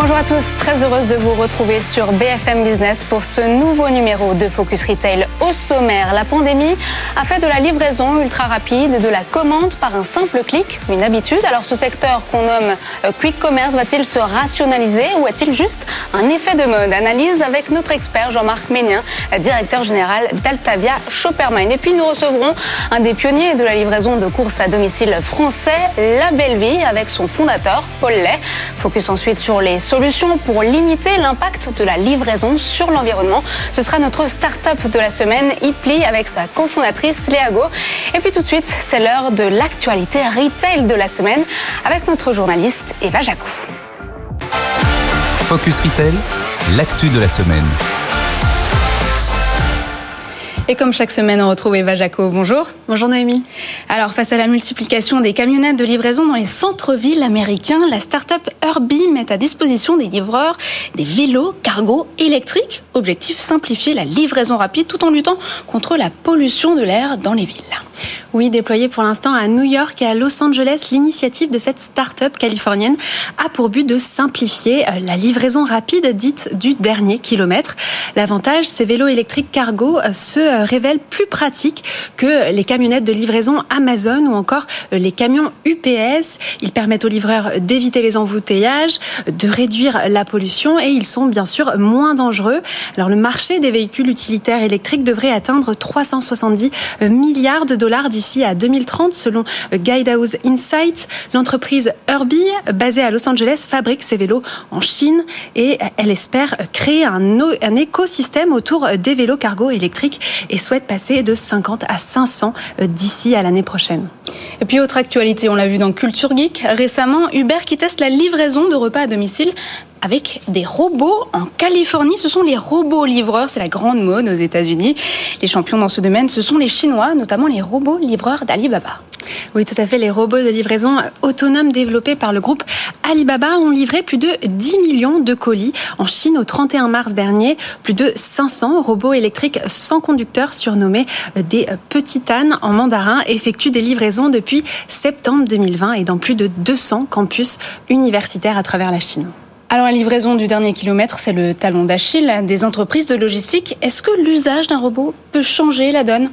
Bonjour à tous, très heureuse de vous retrouver sur BFM Business pour ce nouveau numéro de Focus Retail au sommaire. La pandémie a fait de la livraison ultra rapide de la commande par un simple clic une habitude. Alors ce secteur qu'on nomme euh, Quick Commerce va-t-il se rationaliser ou est-il juste un effet de mode? Analyse avec notre expert Jean-Marc Ménien, directeur général d'Altavia Shoppermine. Et puis nous recevrons un des pionniers de la livraison de courses à domicile français, La Belle Vie, avec son fondateur Paul Lay. Focus ensuite sur les solution pour limiter l'impact de la livraison sur l'environnement. Ce sera notre start-up de la semaine, Ipli, avec sa cofondatrice Léago. Et puis tout de suite, c'est l'heure de l'actualité retail de la semaine avec notre journaliste Eva Jacou. Focus Retail, l'actu de la semaine. Et comme chaque semaine, on retrouve Eva Jaco. Bonjour. Bonjour Noémie. Alors, face à la multiplication des camionnettes de livraison dans les centres-villes américains, la start-up Herbie met à disposition des livreurs des vélos cargo électriques. Objectif simplifier la livraison rapide tout en luttant contre la pollution de l'air dans les villes. Oui, déployée pour l'instant à New York et à Los Angeles, l'initiative de cette start-up californienne a pour but de simplifier euh, la livraison rapide dite du dernier kilomètre. L'avantage, ces vélos électriques cargo euh, se euh, révèlent plus pratiques que les camionnettes de livraison Amazon ou encore les camions UPS. Ils permettent aux livreurs d'éviter les embouteillages, de réduire la pollution et ils sont bien sûr moins dangereux. Alors le marché des véhicules utilitaires électriques devrait atteindre 370 milliards de dollars d'ici à 2030, selon Guidehouse Insights. L'entreprise Herbie, basée à Los Angeles, fabrique ses vélos en Chine et elle espère créer un, un écosystème autour des vélos cargo électriques et souhaite passer de 50 à 500 d'ici à l'année prochaine. Et puis autre actualité, on l'a vu dans Culture Geek récemment, Uber qui teste la livraison de repas à domicile avec des robots en Californie. Ce sont les robots livreurs, c'est la grande mode aux États-Unis. Les champions dans ce domaine, ce sont les Chinois, notamment les robots livreurs d'Alibaba. Oui, tout à fait. Les robots de livraison autonomes développés par le groupe Alibaba ont livré plus de 10 millions de colis en Chine au 31 mars dernier. Plus de 500 robots électriques sans conducteur surnommés des petits ânes en mandarin effectuent des livraisons depuis septembre 2020 et dans plus de 200 campus universitaires à travers la Chine. Alors la livraison du dernier kilomètre, c'est le talon d'Achille des entreprises de logistique. Est-ce que l'usage d'un robot peut changer la donne?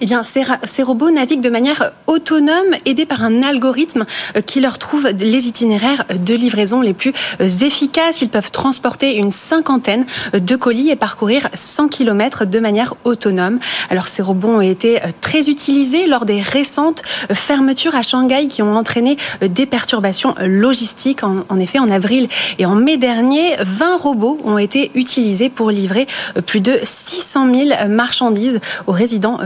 Eh bien, ces, robots naviguent de manière autonome, aidés par un algorithme euh, qui leur trouve les itinéraires de livraison les plus euh, efficaces. Ils peuvent transporter une cinquantaine de colis et parcourir 100 km de manière autonome. Alors, ces robots ont été euh, très utilisés lors des récentes fermetures à Shanghai qui ont entraîné des perturbations logistiques. En effet, en avril et en mai dernier, 20 robots ont été utilisés pour livrer plus de 600 000 marchandises aux résidents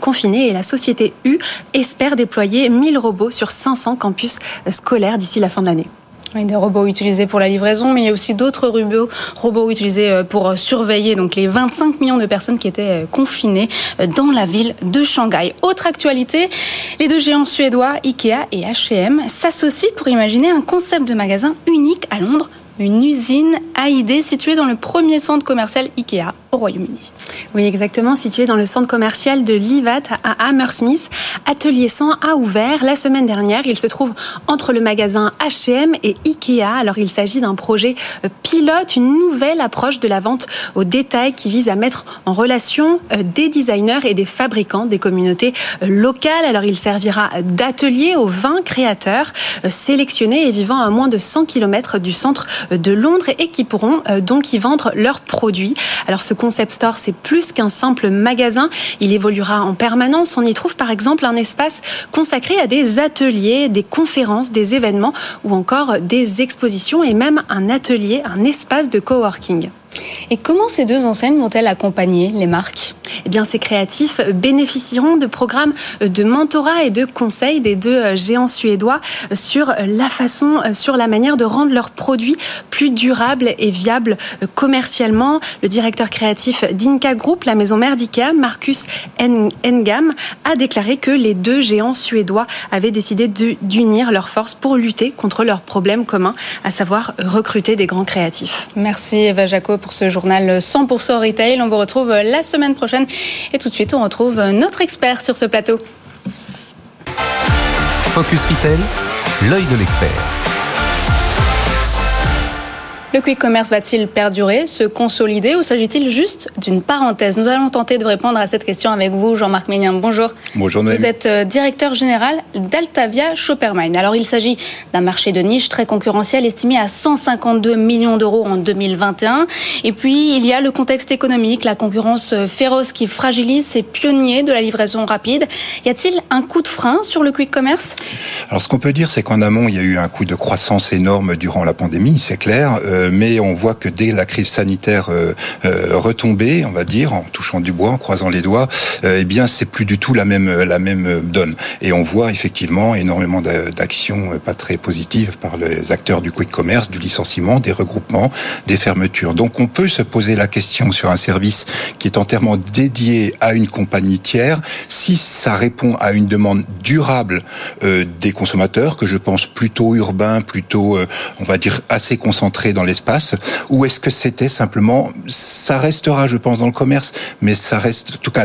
confinés et la société U espère déployer 1000 robots sur 500 campus scolaires d'ici la fin de l'année. Oui, des robots utilisés pour la livraison, mais il y a aussi d'autres robots, utilisés euh, pour surveiller donc les 25 millions de personnes qui étaient euh, confinées euh, dans la ville de Shanghai. Autre actualité, les deux géants suédois Ikea et H&M s'associent pour imaginer un concept de magasin unique à Londres, une usine AID située dans le premier centre commercial Ikea au Royaume-Uni. Oui, exactement, situé dans le centre commercial de Livat à Hammersmith. Atelier 100 a ouvert la semaine dernière. Il se trouve entre le magasin H&M et Ikea. Alors, il s'agit d'un projet euh, pilote, une nouvelle approche de la vente au détail qui vise à mettre en relation euh, des designers et des fabricants des communautés euh, locales. Alors, il servira d'atelier aux 20 créateurs sélectionnés et vivant à moins de 100 km du centre de Londres et qui pourront donc y vendre leurs produits. Alors, ce concept store, c'est plus qu'un simple magasin. Il évoluera en permanence. On y trouve par exemple un espace consacré à des ateliers, des conférences, des événements ou encore des expositions et même un atelier, un espace de coworking. Et comment ces deux enseignes vont-elles accompagner les marques? Eh bien, ces créatifs bénéficieront de programmes de mentorat et de conseils des deux géants suédois sur la façon, sur la manière de rendre leurs produits plus durables et viables commercialement. Le directeur créatif d'Inca Group, la maison mère d'IKEA, Marcus Engam, a déclaré que les deux géants suédois avaient décidé d'unir leurs forces pour lutter contre leurs problèmes communs, à savoir recruter des grands créatifs. Merci Eva Jaco pour ce journal 100% retail. On vous retrouve la semaine prochaine et tout de suite on retrouve notre expert sur ce plateau. Focus Retail, l'œil de l'expert. Le quick commerce va-t-il perdurer, se consolider ou s'agit-il juste d'une parenthèse? Nous allons tenter de répondre à cette question avec vous, Jean-Marc Ménien. Bonjour. Bonjour, Vous êtes euh, directeur général d'Altavia Shoppermine. Alors, il s'agit d'un marché de niche très concurrentiel estimé à 152 millions d'euros en 2021. Et puis, il y a le contexte économique, la concurrence euh, féroce qui fragilise ces pionniers de la livraison rapide. Y a-t-il un coup de frein sur le quick commerce? Alors, ce qu'on peut dire, c'est qu'en amont, il y a eu un coup de croissance énorme durant la pandémie, c'est clair. Euh, euh, mais on voit que dès la crise sanitaire euh, euh, retombée, on va dire, en touchant du bois, en croisant les doigts, eh bien c'est plus du tout la même la même donne. Et on voit effectivement énormément d'actions pas très positives par les acteurs du quick commerce, du licenciement, des regroupements, des fermetures. Donc on peut se poser la question sur un service qui est entièrement dédié à une compagnie tiers, si ça répond à une demande durable des consommateurs, que je pense plutôt urbain, plutôt, on va dire, assez concentré dans les espace Ou est-ce que c'était simplement, ça restera, je pense, dans le commerce, mais ça reste, en tout cas,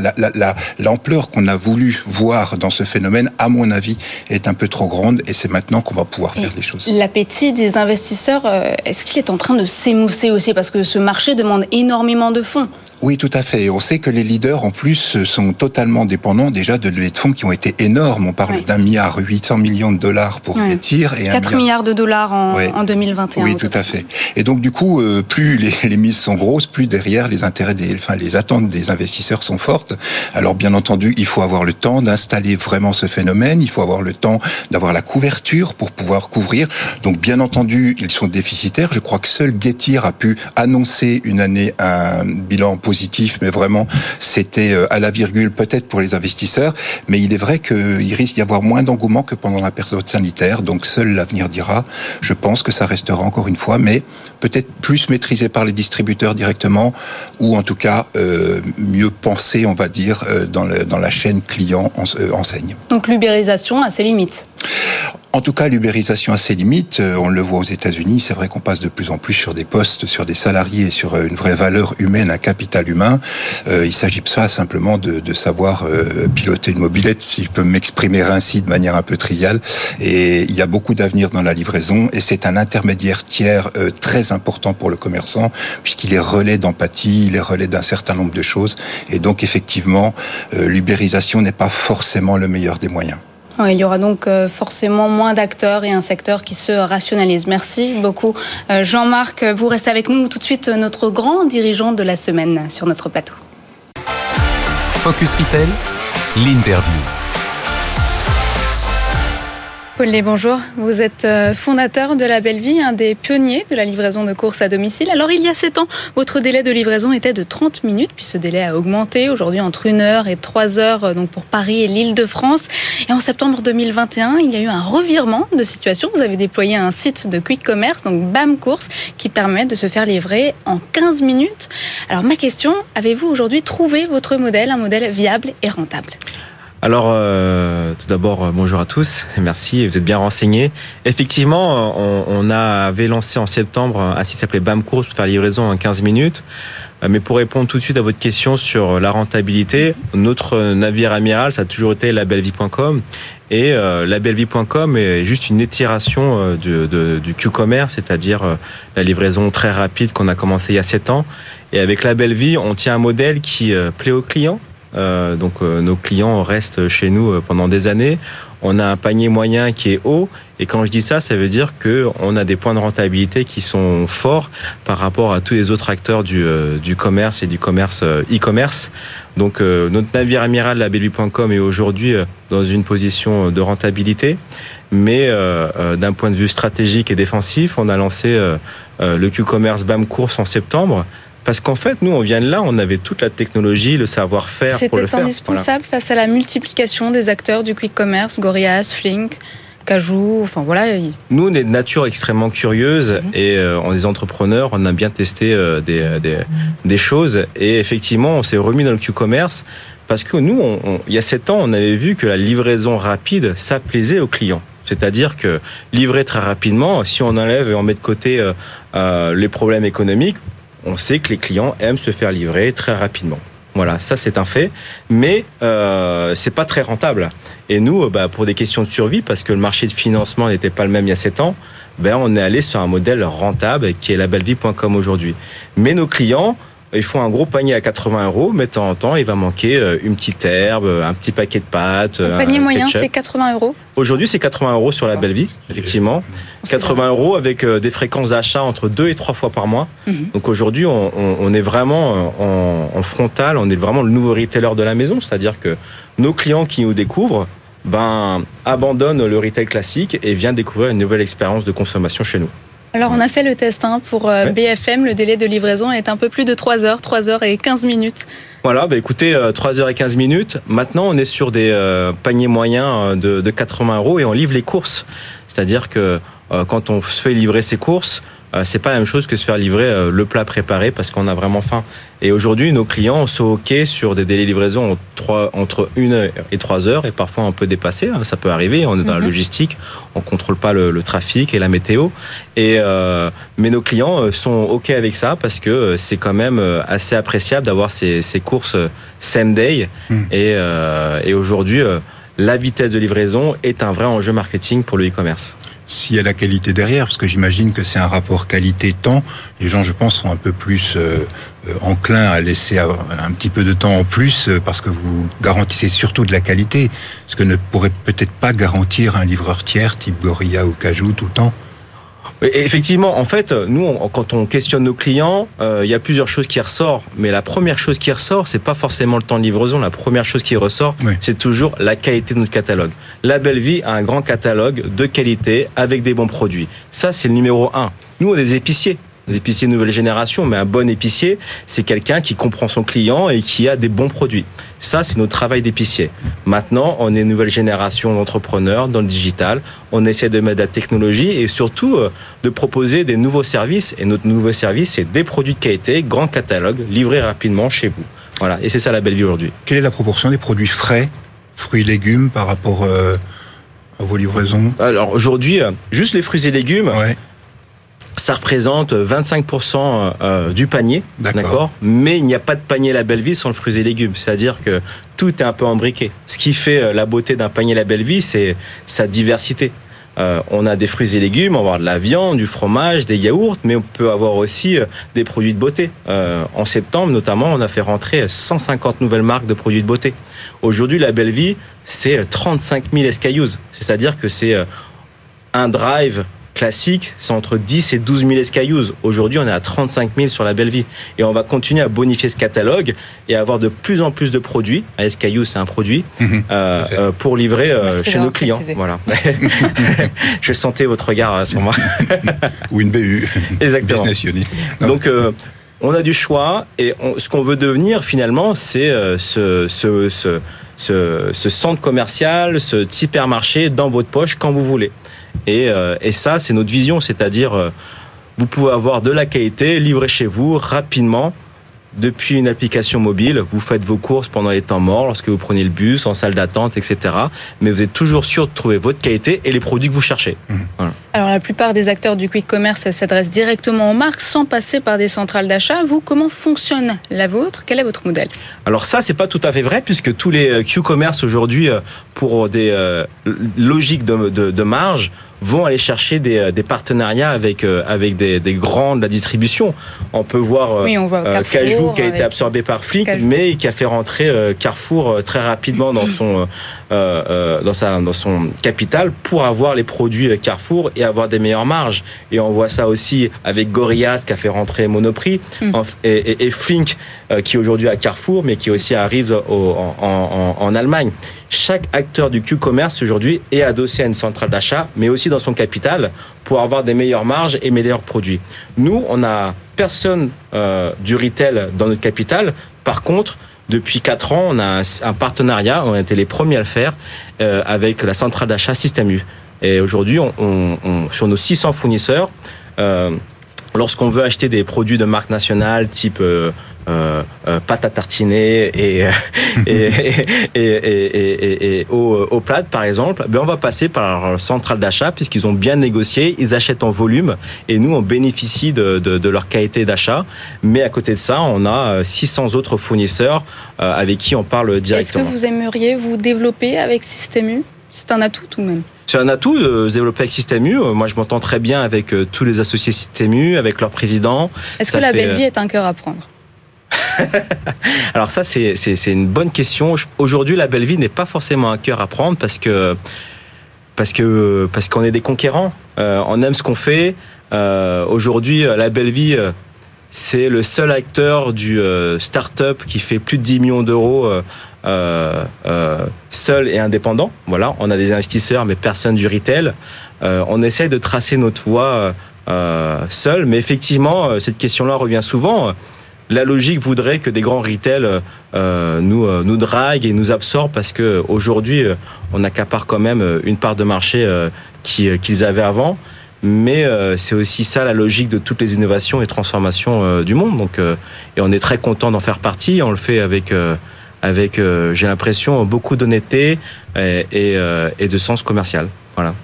l'ampleur la, qu'on a voulu voir dans ce phénomène, à mon avis, est un peu trop grande et c'est maintenant qu'on va pouvoir faire les choses. L'appétit des investisseurs, euh, est-ce qu'il est en train de s'émousser aussi? Parce que ce marché demande énormément de fonds. Oui, tout à fait. On sait que les leaders, en plus, sont totalement dépendants déjà de levées de fonds qui ont été énormes. On parle d'un milliard 800 millions de dollars pour ouais. et 4 milliards de dollars en, en 2021. Oui, tout à fait. Et donc, du coup, euh, plus les, les, mises sont grosses, plus derrière les intérêts des, enfin, les attentes des investisseurs sont fortes. Alors, bien entendu, il faut avoir le temps d'installer vraiment ce phénomène. Il faut avoir le temps d'avoir la couverture pour pouvoir couvrir. Donc, bien entendu, ils sont déficitaires. Je crois que seul Getir a pu annoncer une année un bilan positif, mais vraiment, c'était euh, à la virgule peut-être pour les investisseurs. Mais il est vrai qu'il risque d'y avoir moins d'engouement que pendant la période sanitaire. Donc seul l'avenir dira. Je pense que ça restera encore une fois, mais peut-être plus maîtrisé par les distributeurs directement, ou en tout cas euh, mieux pensé, on va dire, euh, dans, dans la chaîne client-enseigne. Donc l'ubérisation a ses limites en tout cas, l'ubérisation a ses limites. Euh, on le voit aux États-Unis. C'est vrai qu'on passe de plus en plus sur des postes, sur des salariés, sur euh, une vraie valeur humaine, un capital humain. Euh, il s'agit pas simplement de, de savoir euh, piloter une mobilette, si je peux m'exprimer ainsi de manière un peu triviale. Et il y a beaucoup d'avenir dans la livraison. Et c'est un intermédiaire tiers très important pour le commerçant, puisqu'il est relais d'empathie, il est relais d'un certain nombre de choses. Et donc, effectivement, l'ubérisation n'est pas forcément le meilleur des moyens. Il y aura donc euh, forcément moins d'acteurs et un secteur qui se rationalise. Merci beaucoup euh, Jean-Marc. Vous restez avec nous tout de suite notre grand dirigeant de la semaine sur notre plateau. Focus Retail, l'interview. Paul Lé, bonjour. Vous êtes euh, fondateur de La Belle Vie, un des pionniers de la livraison de courses à domicile. Alors, il y a 7 ans, votre délai de livraison était de 30 minutes, puis ce délai a augmenté aujourd'hui entre 1 heure et 3 heures euh, donc pour Paris et l'Île-de-France. Et en septembre 2021, il y a eu un revirement de situation. Vous avez déployé un site de quick commerce, donc BAM Course, qui permet de se faire livrer en 15 minutes. Alors, ma question, avez-vous aujourd'hui trouvé votre modèle, un modèle viable et rentable? Alors, euh, tout d'abord, euh, bonjour à tous. Merci, vous êtes bien renseignés. Effectivement, on, on avait lancé en septembre un site qui s'appelait pour faire livraison en 15 minutes. Euh, mais pour répondre tout de suite à votre question sur la rentabilité, notre navire amiral, ça a toujours été labellevie.com. Et euh, labellevie.com est juste une étiration euh, du, Q-commerce, c'est-à-dire euh, la livraison très rapide qu'on a commencé il y a 7 ans. Et avec La Belle Vie, on tient un modèle qui plaît aux clients, euh, donc euh, nos clients restent chez nous euh, pendant des années. On a un panier moyen qui est haut. Et quand je dis ça, ça veut dire que on a des points de rentabilité qui sont forts par rapport à tous les autres acteurs du, commerce et du commerce e-commerce. Donc notre navire amiral, la labellu.com, est aujourd'hui dans une position de rentabilité. Mais d'un point de vue stratégique et défensif, on a lancé le Q-commerce BAM Course en septembre Parce qu'en fait, nous, on vient de là, on avait toute la technologie, le savoir-faire pour le C'était indispensable face à la multiplication des acteurs du quick commerce, Gorias, Flink, Cajou, enfin voilà. il- Nous, on est de nature extrêmement curieuse Mhm. et euh, on est entrepreneurs, on a bien testé euh, des, des, des choses et effectivement, on s'est remis dans le Q-commerce parce que nous, on- on- il y a sept ans, on avait vu que la livraison rapide, ça plaisait aux clients. C'est-à-dire que livrer très rapidement, si on enlève et on met de côté euh, euh, les problèmes économiques, on sait que les clients aiment se faire livrer très rapidement. Voilà, ça c'est un fait, mais euh, c'est pas très rentable. Et nous, euh, bah, pour des questions de survie, parce que le marché de financement n'était pas le même il y a 7 ans, ben, on est allé sur un modèle rentable qui est labelvie.com aujourd'hui. Mais nos clients, ils font un gros panier à 80 euros, mais de temps en temps, il va manquer euh, une petite herbe, un petit paquet de pâtes. Le un panier moyen, c'est 80 euros. Aujourd'hui, c'est 80 euros sur la belle vie, effectivement. 80 euros avec euh, des fréquences d'achat entre 2 et 3 fois par mois. Mhm. Donc aujourd'hui, on, on- on est vraiment euh, en, en frontal, on est vraiment le nouveau retailer de la maison, c'est-à-dire que nos clients qui nous découvrent, ben, abandonnent le retail classique et viennent découvrir une nouvelle expérience de consommation chez nous. Alors, on a fait le test hein, pour euh, Ouais. BFM. Le délai de livraison est un peu plus de 3 heures, 3 heures et 15 minutes. Voilà, bah écoutez, euh, 3h15 minutes. Maintenant, on est sur des euh, paniers moyens de, de 80 euros et on livre les courses. C'est-à-dire que quand on se fait livrer ses courses, c'est pas la même chose que se faire livrer euh, le plat préparé parce qu'on a vraiment faim. Et aujourd'hui, nos clients sont OK sur des délais de livraison entre, trois- entre 1 heure et 3 heures et parfois on peut dépasser. hein, ça peut arriver. On est dans la Mhm. logistique, on contrôle pas le, le trafic et la météo. Et euh, mais nos clients euh, sont OK avec ça parce que euh, c'est quand même euh, assez appréciable d'avoir ces, ces courses euh, same day. Mm. Et, euh, et aujourd'hui, euh, la vitesse de livraison est un vrai enjeu marketing pour le e-commerce. S'il y a la qualité derrière, parce que j'imagine que c'est un rapport qualité-temps, les gens, je pense, sont un peu plus euh, euh, enclins à laisser un petit peu de temps en plus, euh, parce que vous garantissez surtout de la qualité, ce que ne pourrait peut-être pas garantir un livreur tiers type Gorilla ou Cajou tout le temps. Effectivement, en fait, nous, on- quand on questionne nos clients, euh, il y a plusieurs choses qui ressortent. Mais la première chose qui ressort, c'est pas forcément le temps de livraison. La première chose qui ressort, Oui. c'est toujours la qualité de notre catalogue. La Belle Vie a un grand catalogue de qualité avec des bons produits. Ça, c'est le numéro un. Nous, on est des épiciers. Des épiciers nouvelle génération, mais un bon épicier, c'est quelqu'un qui comprend son client et qui a des bons produits. Ça, c'est notre travail d'épicier. Maintenant, on est une nouvelle génération d'entrepreneurs dans le digital. On essaie de mettre de la technologie et surtout euh, de proposer des nouveaux services. Et notre nouveau service, c'est des produits de qualité, grand catalogue, livrés rapidement chez vous. Voilà. Et c'est ça la belle vie aujourd'hui. Quelle est la proportion des produits frais, fruits et légumes, par rapport euh, à vos livraisons? Alors aujourd'hui, euh, juste les fruits et légumes, Ouais, ça représente 25% euh, du panier, D'accord. Mais il n'y a pas de panier La Belle Vie sans le fruits et légumes. C'est-à-dire que tout est un peu embriqué. Ce qui fait euh, la beauté d'un panier La Belle Vie, c'est sa diversité. Euh, on a des fruits et légumes, on va avoir de la viande, du fromage, des yaourts, mais on peut avoir aussi euh, des produits de beauté. Euh, en septembre, notamment, on a fait rentrer 150 nouvelles marques de produits de beauté. Aujourd'hui, La Belle Vie, c'est euh, 35 000 SKUs. C'est-à-dire que c'est un drive classique, c'est entre 10 et 12 000 SKUs. Aujourd'hui, on est à 35 000 sur la belle vie. Et on va continuer à bonifier ce catalogue et avoir de plus en plus de produits. Un SKU, c'est un produit, Mhm. euh, euh, pour livrer euh, chez nos clients. Voilà. Je sentais votre regard sur moi. ou une BU, Exactement. Donc, euh, on a du choix et on- ce qu'on veut devenir finalement, c'est euh, ce, ce, ce, ce, ce centre commercial, ce hypermarché dans votre poche quand vous voulez. Et, euh, et ça, c'est notre vision, c'est-à-dire euh, vous pouvez avoir de la qualité livrée chez vous rapidement depuis une application mobile. Vous faites vos courses pendant les temps morts, lorsque vous prenez le bus, en salle d'attente, etc. Mais vous êtes toujours sûr de trouver votre qualité et les produits que vous cherchez. Alors, la plupart des acteurs du quick commerce s'adressent directement aux marques sans passer par des centrales d'achat. Vous, comment fonctionne la vôtre? Quel est votre modèle? Alors ça, c'est pas tout à fait vrai puisque tous les euh, Q-commerce aujourd'hui, pour des euh, logiques de, de, de marge, vont aller chercher des, euh, des partenariats avec euh, avec des, des grands de la distribution. On peut voir euh, Oui, on voit euh, Carrefour. Cajou qui a été absorbé par Flick, Cajou. mais qui a fait rentrer Carrefour très rapidement dans son euh, euh, dans sa dans son capital pour avoir les produits Carrefour et avoir des meilleures marges. Et on voit ça aussi avec Gorillaz qui a fait rentrer Monoprix Mm. en- et, et, et Flink qui aujourd'hui à Carrefour, mais qui aussi arrive au- en, en- en Allemagne. Chaque acteur du Q-commerce aujourd'hui est adossé à une centrale d'achat, mais aussi dans son capital pour avoir des meilleures marges et meilleurs produits. Nous, on n'a personne euh, du retail dans notre capital. Par contre, depuis 4 ans, on a un partenariat, on a été les premiers à le faire, euh, avec la centrale d'achat Système U. Et aujourd'hui, sur nos 600 fournisseurs, euh, lorsqu'on veut acheter des produits de marque nationale type euh pâte à tartiner et, et, et, et, et au, au plat, par exemple, ben on va passer par leur centrale d'achat puisqu'ils ont bien négocié, ils achètent en volume et nous, on bénéficie de, de, de leur qualité d'achat. Mais à côté de ça, on a 600 autres fournisseurs avec qui on parle directement. Est-ce que vous aimeriez vous développer avec Système U? C'est un atout tout de même c'est un atout de se développer avec Système U. Moi, je m'entends très bien avec tous les associés Système U, avec leur président. Est-ce que la belle vie est un cœur à prendre? Alors ça, c'est une bonne question. Aujourd'hui, la belle vie n'est pas forcément un cœur à prendre parce que parce que parce qu'on est des conquérants. Euh, on aime ce qu'on fait. Euh, Aujourd'hui, la belle vie, c'est le seul acteur du euh, start-up qui fait plus de 10 millions d'euros euh, euh, seul et indépendant. Voilà, on a des investisseurs, mais personne du retail. Euh, on essaie de tracer notre voie seul, mais effectivement, cette question-là revient souvent la logique voudrait que des grands retail euh, nous euh, nous draguent et nous absorbent parce que aujourd'hui on accapare quand même une part de marché euh, qu'ils avaient avant. Mais c'est aussi ça la logique de toutes les innovations et transformations du monde. Donc et on est très content d'en faire partie. On le fait avec avec, euh, j'ai l'impression, beaucoup d'honnêteté et, et, euh, et, de sens commercial. Voilà.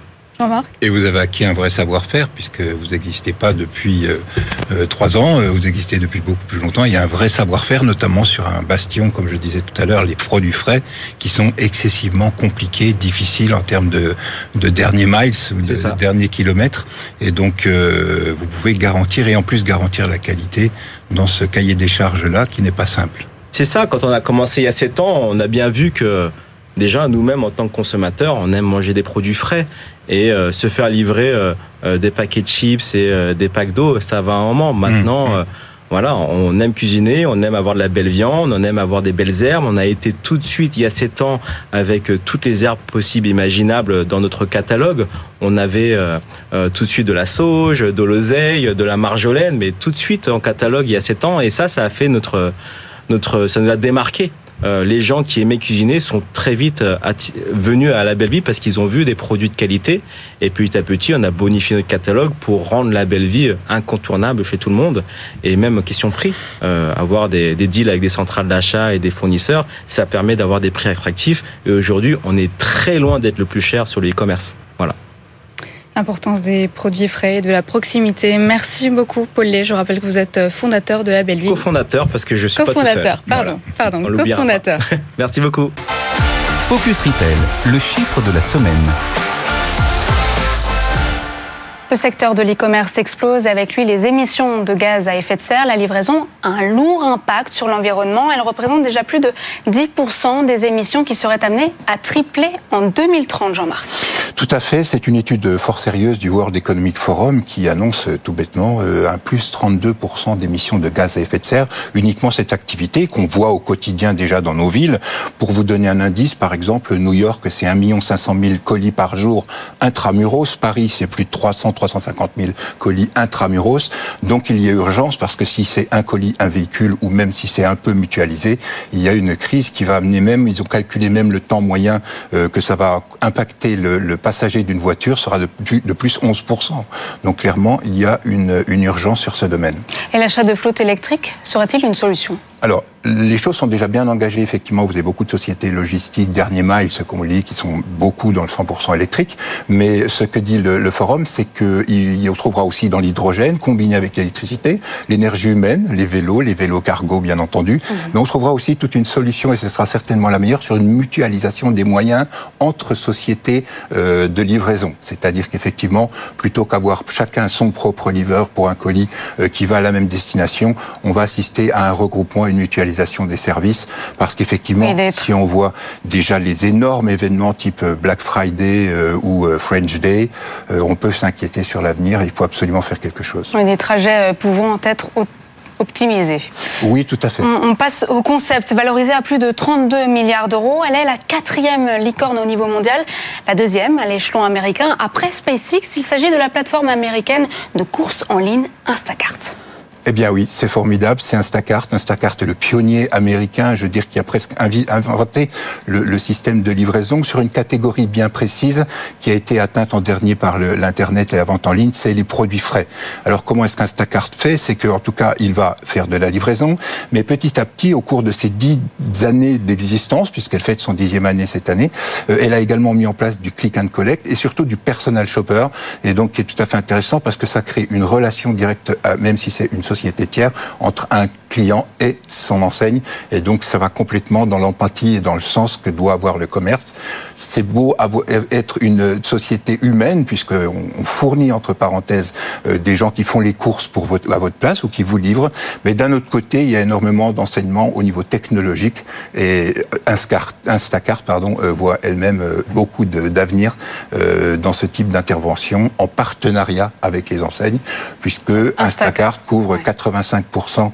Et vous avez acquis un vrai savoir-faire puisque vous n'existez pas depuis euh, trois ans, vous existez depuis beaucoup plus longtemps. Il y a un vrai savoir-faire, notamment sur un bastion, comme je disais tout à l'heure, les produits frais, qui sont excessivement compliqués, difficiles en termes de, de derniers miles ou de derniers kilomètres. Et donc, euh, vous pouvez garantir et en plus garantir la qualité dans ce cahier des charges-là qui n'est pas simple. C'est ça, quand on a commencé il y a 7 ans, on a bien vu que déjà nous-mêmes en tant que consommateurs, on aime manger des produits frais et euh, se faire livrer euh, euh, des paquets de chips et euh, des packs d'eau, ça va un moment. Maintenant, mmh. voilà, on aime cuisiner, on aime avoir de la belle viande, on aime avoir des belles herbes. On a été tout de suite il y a 7 ans avec toutes les herbes possibles imaginables dans notre catalogue. On avait tout de suite de la sauge, de l'oseille, de la marjolaine, mais tout de suite en catalogue il y a 7 ans et ça ça a fait notre notre, ça nous a démarqué. Euh, les gens qui aimaient cuisiner sont très vite euh, venus à la Belle Vie parce qu'ils ont vu des produits de qualité. Et petit à petit, on a bonifié notre catalogue pour rendre la Belle Vie incontournable chez tout le monde. Et même question prix, euh, avoir des, des, deals avec des centrales d'achat et des fournisseurs, ça permet d'avoir des prix attractifs. Et aujourd'hui, on est très loin d'être le plus cher sur le e-commerce. Voilà. Importance des produits frais et de la proximité. Merci beaucoup, Paul Lé. Je rappelle que vous êtes euh, fondateur de la Belle Vie. Co-fondateur, parce que je suis pas tout seul. Pardon, pardon, co-fondateur. Merci beaucoup. Focus Retail, le chiffre de la semaine. Le secteur de l'e-commerce explose avec lui les émissions de gaz à effet de serre. La livraison a un lourd impact sur l'environnement. Elle représente déjà plus de 10% des émissions qui seraient amenées à tripler en 2030, Jean-Marc. Tout à fait. C'est une étude fort sérieuse du World Economic Forum qui annonce tout bêtement euh, un plus 32% d'émissions de gaz à effet de serre. Uniquement cette activité qu'on voit au quotidien déjà dans nos villes. Pour vous donner un indice, par exemple, New York, c'est 1 500 000 colis par jour intramuros. Paris, c'est plus de 300 350 000 colis intramuros. Donc il y a urgence parce que si c'est un colis, un véhicule, ou même si c'est un peu mutualisé, il y a une crise qui va amener même, ils ont calculé même le temps moyen euh, que ça va impacter le, passager d'une voiture sera de plus, de plus 11%. Donc clairement, il y a une, une urgence sur ce domaine. Et l'achat de flotte électrique sera-t-il une solution? Alors, les choses sont déjà bien engagées. Effectivement, vous avez beaucoup de sociétés logistiques, dernier mile, ce qu'on dit, qui sont beaucoup dans le 100% électrique. Mais ce que dit le, le forum, c'est qu'il y trouvera aussi dans l'hydrogène, combiné avec l'électricité, l'énergie humaine, les vélos, les vélos cargo, bien entendu. Mmh. Mais on trouvera aussi toute une solution, et ce sera certainement la meilleure, sur une mutualisation des moyens entre sociétés euh, de livraison. C'est-à-dire qu'effectivement, plutôt qu'avoir chacun son propre livreur pour un colis euh, qui va à la même destination, on va assister à un regroupement une mutualisation des services, parce qu'effectivement, si on voit déjà les énormes événements type euh, Black Friday euh, ou euh, French Day, on peut s'inquiéter sur l'avenir. Il faut absolument faire quelque chose. des trajets pouvant être optimisée. Oui, tout à fait. On, passe au concept, valorisé à plus de 32 milliards d'euros. Elle est la quatrième licorne au niveau mondial, la deuxième à l'échelon américain. Après SpaceX, il s'agit de la plateforme américaine de course en ligne Instacart. Eh bien oui, c'est formidable, c'est Instacart. Instacart est le pionnier américain, je veux dire, qui a presque inventé le, système de livraison sur une catégorie bien précise qui a été atteinte en dernier par l'Internet et la vente en ligne, c'est les produits frais. Alors comment est-ce qu'Instacart fait? C'est qu'en tout cas, il va faire de la livraison, mais petit à petit, au cours de ses dix années d'existence, puisqu'elle fête son dixième année cette année, euh, elle a également mis en place du click and collect et surtout du personal shopper, et donc qui est tout à fait intéressant parce que ça crée une relation directe, même si c'est une société tiers entre un client et son enseigne. Et donc, ça va complètement dans l'empathie et dans le sens que doit avoir le commerce. C'est beau être une société humaine, puisqu'on fournit, entre parenthèses, euh, des gens qui font les courses pour votre, à votre place ou qui vous livrent. Mais d'un autre côté, il y a énormément d'enseignements au niveau technologique. Et Instacart, Instacart pardon, euh, voit elle-même euh, beaucoup d'avenir dans ce type d'intervention en partenariat avec les enseignes, puisque Instacart couvre 85%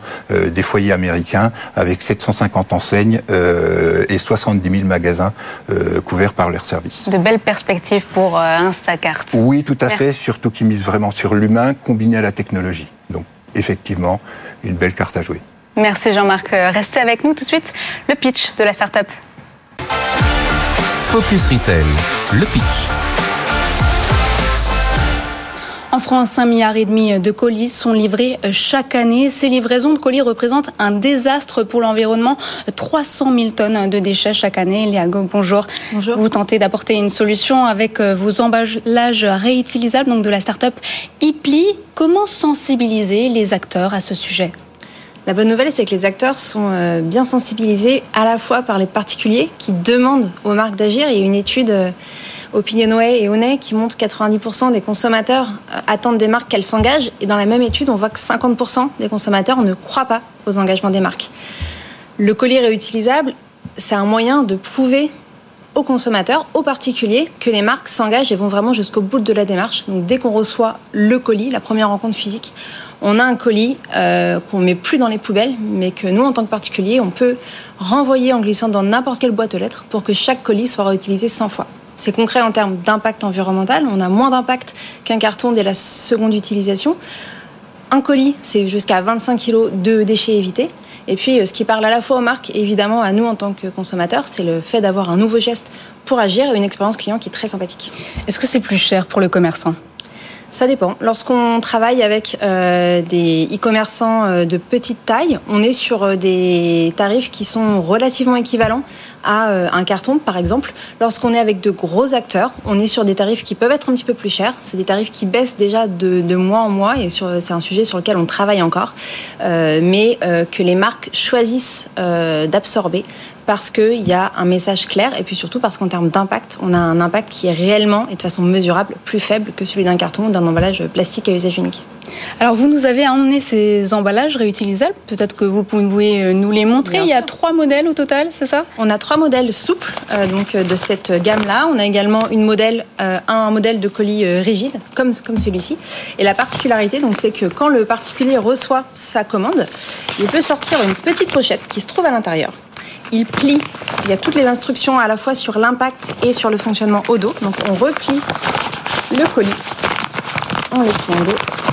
des foyers américains avec 750 enseignes euh, et 70 000 magasins euh, couverts par leurs services. De belles perspectives pour euh, Instacart. Oui, tout à fait, surtout qu'ils misent vraiment sur l'humain combiné à la technologie. Donc, effectivement, une belle carte à jouer. Merci Jean-Marc. Restez avec nous tout de suite. Le pitch de la start-up. Focus Retail, le pitch. En France, 5 milliards et demi de colis sont livrés chaque année. Ces livraisons de colis représentent un désastre pour l'environnement. 300 000 tonnes de déchets chaque année. Léago, bonjour. Bonjour. Vous tentez d'apporter une solution avec euh, vos emballages réutilisables, donc de la start-up Ipli. Comment sensibiliser les acteurs à ce sujet? La bonne nouvelle, c'est que les acteurs sont euh, bien sensibilisés à la fois par les particuliers qui demandent aux marques d'agir. Il y a une étude euh, Opinionway et Onet qui montrent que 90% des consommateurs euh, attendent des marques qu'elles s'engagent. Et dans la même étude, on voit que 50% des consommateurs ne croient pas aux engagements des marques. Le colis réutilisable, c'est un moyen de prouver aux consommateurs, aux particuliers, que les marques s'engagent et vont vraiment jusqu'au bout de la démarche. Donc dès qu'on reçoit le colis, la première rencontre physique, on a un colis euh, qu'on met plus dans les poubelles, mais que nous, en tant que particulier, on peut renvoyer en glissant dans n'importe quelle boîte aux lettres pour que chaque colis soit réutilisé 100 fois. C'est concret en termes d'impact environnemental. On a moins d'impact qu'un carton dès la seconde utilisation. Un colis, c'est jusqu'à 25 kg de déchets évités. Et puis, euh, ce qui parle à la fois aux marques et évidemment à nous en tant que consommateurs, c'est le fait d'avoir un nouveau geste pour agir et une expérience client qui est très sympathique. Est-ce que c'est plus cher pour le commerçant? Ça dépend. Lorsqu'on travaille avec euh, des e-commerçants euh, de petite taille, on est sur des tarifs qui sont relativement équivalents à un carton, par exemple. Lorsqu'on est avec de gros acteurs, on est sur des tarifs qui peuvent être un petit peu plus chers. C'est des tarifs qui baissent déjà de, mois en mois et c'est un sujet sur lequel on travaille encore. mais que les marques choisissent d'absorber parce qu'il y a un message clair et puis surtout parce qu'en termes d'impact, on a un impact qui est réellement et de façon mesurable plus faible que celui d'un carton ou d'un emballage plastique à usage unique. Alors vous nous avez emmené ces emballages réutilisables, peut-être que vous pouvez euh, nous les montrer. Il y a trois modèles au total, c'est ça? On a trois modèles souples euh, donc euh, de cette gamme-là. On a également une modèle, un modèle de colis rigide comme, comme celui-ci. Et la particularité, donc, c'est que quand le particulier reçoit sa commande, il peut sortir une petite pochette qui se trouve à l'intérieur il plie. Il y a toutes les instructions à la fois sur l'impact et sur le fonctionnement au dos. Donc on replie le colis, on le plie en dos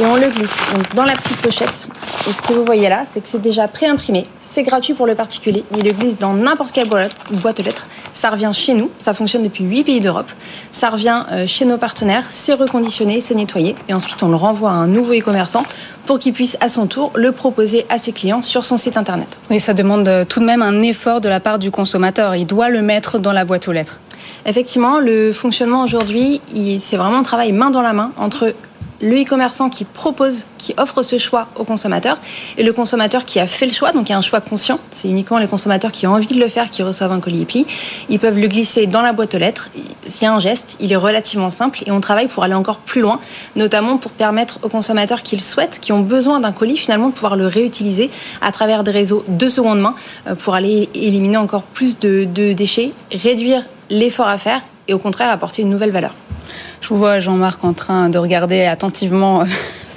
et on le glisse donc dans la petite pochette. Et ce que vous voyez là, c'est que c'est déjà pré-imprimé, c'est gratuit pour le particulier, il le glisse dans n'importe quelle boîte, boîte aux lettres, ça revient chez nous, ça fonctionne depuis 8 pays d'Europe, ça revient euh, chez nos partenaires, c'est reconditionné, c'est nettoyé, et ensuite on le renvoie à un nouveau e-commerçant pour qu'il puisse à son tour le proposer à ses clients sur son site internet. Oui, ça demande euh, tout de même un effort de la part du consommateur, il doit le mettre dans la boîte aux lettres. Effectivement, le fonctionnement aujourd'hui, c'est vraiment un travail main dans la main entre le e-commerçant qui propose, qui offre ce choix au consommateur, et le consommateur qui a fait le choix, donc il y a un choix conscient. C'est uniquement les consommateurs qui ont envie de le faire qui reçoivent un colis pli. Ils peuvent le glisser dans la boîte aux lettres. S'il y a un geste, il est relativement simple et on travaille pour aller encore plus loin, notamment pour permettre aux consommateurs qui le souhaitent, qui ont besoin d'un colis, finalement de pouvoir le réutiliser à travers des réseaux de seconde main euh, pour aller éliminer encore plus de, de déchets, réduire l'effort à faire et au contraire apporter une nouvelle valeur. Je vous vois, Jean-Marc, en train de regarder attentivement euh,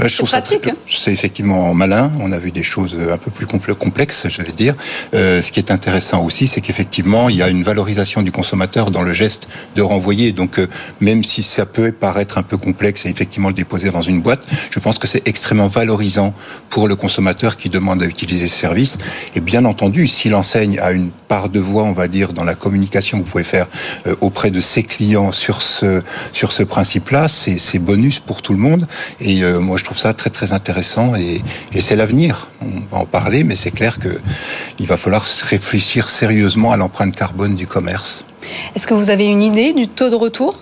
je trouve pratique. Hein. C'est effectivement malin. On a vu des choses un peu plus complexes, je vais dire. Euh, ce qui est intéressant aussi, c'est qu'effectivement, il y a une valorisation du consommateur dans le geste de renvoyer. Donc, euh, même si ça peut paraître un peu complexe et effectivement le déposer dans une boîte, je pense que c'est extrêmement valorisant pour le consommateur qui demande à utiliser ce service. Et bien entendu, si l'enseigne a une part de voix, on va dire, dans la communication que vous pouvez faire euh, auprès de ses clients sur ce sur ce principe-là, c'est bonus pour tout le monde. Et euh, moi, je trouve ça très très intéressant et, et c'est l'avenir. On va en parler, mais c'est clair que il va falloir réfléchir sérieusement à l'empreinte carbone du commerce. Est-ce que vous avez une idée du taux de retour?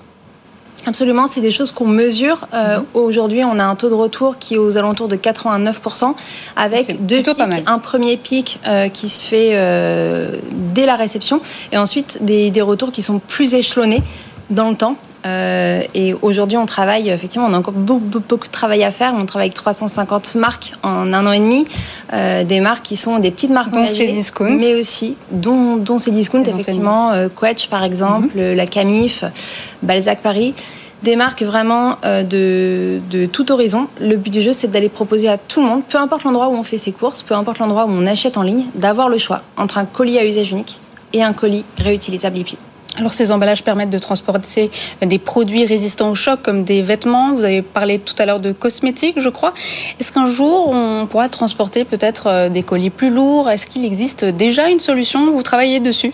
Absolument, c'est des choses qu'on mesure. Euh, mhm. Aujourd'hui, on a un taux de retour qui est aux alentours de 89%, avec deux pics. Un premier pic euh, qui se fait euh, dès la réception, et ensuite des, des, retours qui sont plus échelonnés dans le temps. Euh, et aujourd'hui, on travaille, effectivement, on a encore beaucoup, beaucoup, de travail à faire. On travaille avec 350 marques en un an et demi. Euh, des marques qui sont des petites marques dont ces discounts. Mais aussi, dont, dont ces discounts, effectivement. Euh, Quetch, par exemple, mhm. la Camif, Balzac Paris des marques vraiment de, de, tout horizon. Le but du jeu, c'est d'aller proposer à tout le monde, peu importe l'endroit où on fait ses courses, peu importe l'endroit où on achète en ligne, d'avoir le choix entre un colis à usage unique et un colis réutilisable liquide. Alors ces emballages permettent de transporter des produits résistants au choc comme des vêtements. Vous avez parlé tout à l'heure de cosmétiques, je crois. Est-ce qu'un jour on pourra transporter peut-être euh, des colis plus lourds? Est-ce qu'il existe déjà une solution? Vous travaillez dessus?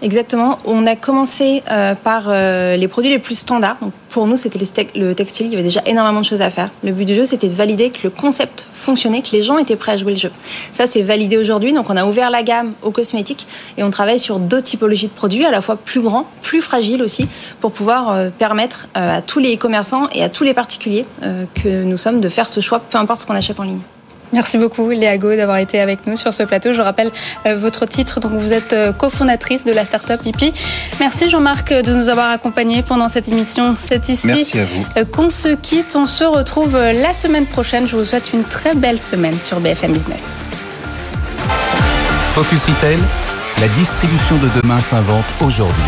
Exactement. On a commencé euh, par euh, les produits les plus standards. Pour nous, c'était le textile. Il y avait déjà énormément de choses à faire. Le but du jeu, c'était de valider que le concept fonctionnait, que les gens étaient prêts à jouer le jeu. Ça, c'est validé aujourd'hui. Donc on a ouvert la gamme aux cosmétiques et on travaille sur d'autres typologies de produits, à la fois plus grands, plus fragiles aussi, pour pouvoir euh, permettre à tous les commerçants et à tous les particuliers que nous sommes de faire ce choix, peu importe ce qu'on achète en ligne. Merci beaucoup Léa Go d'avoir été avec nous sur ce plateau. Je rappelle euh, votre titre, donc vous êtes euh, cofondatrice de la startup IP. Merci Jean-Marc de nous avoir accompagnés pendant cette émission. C'est ici euh, qu'on se quitte. On se retrouve la semaine prochaine. Je vous souhaite une très belle semaine sur BFM Business. Focus Retail, la distribution de demain s'invente aujourd'hui.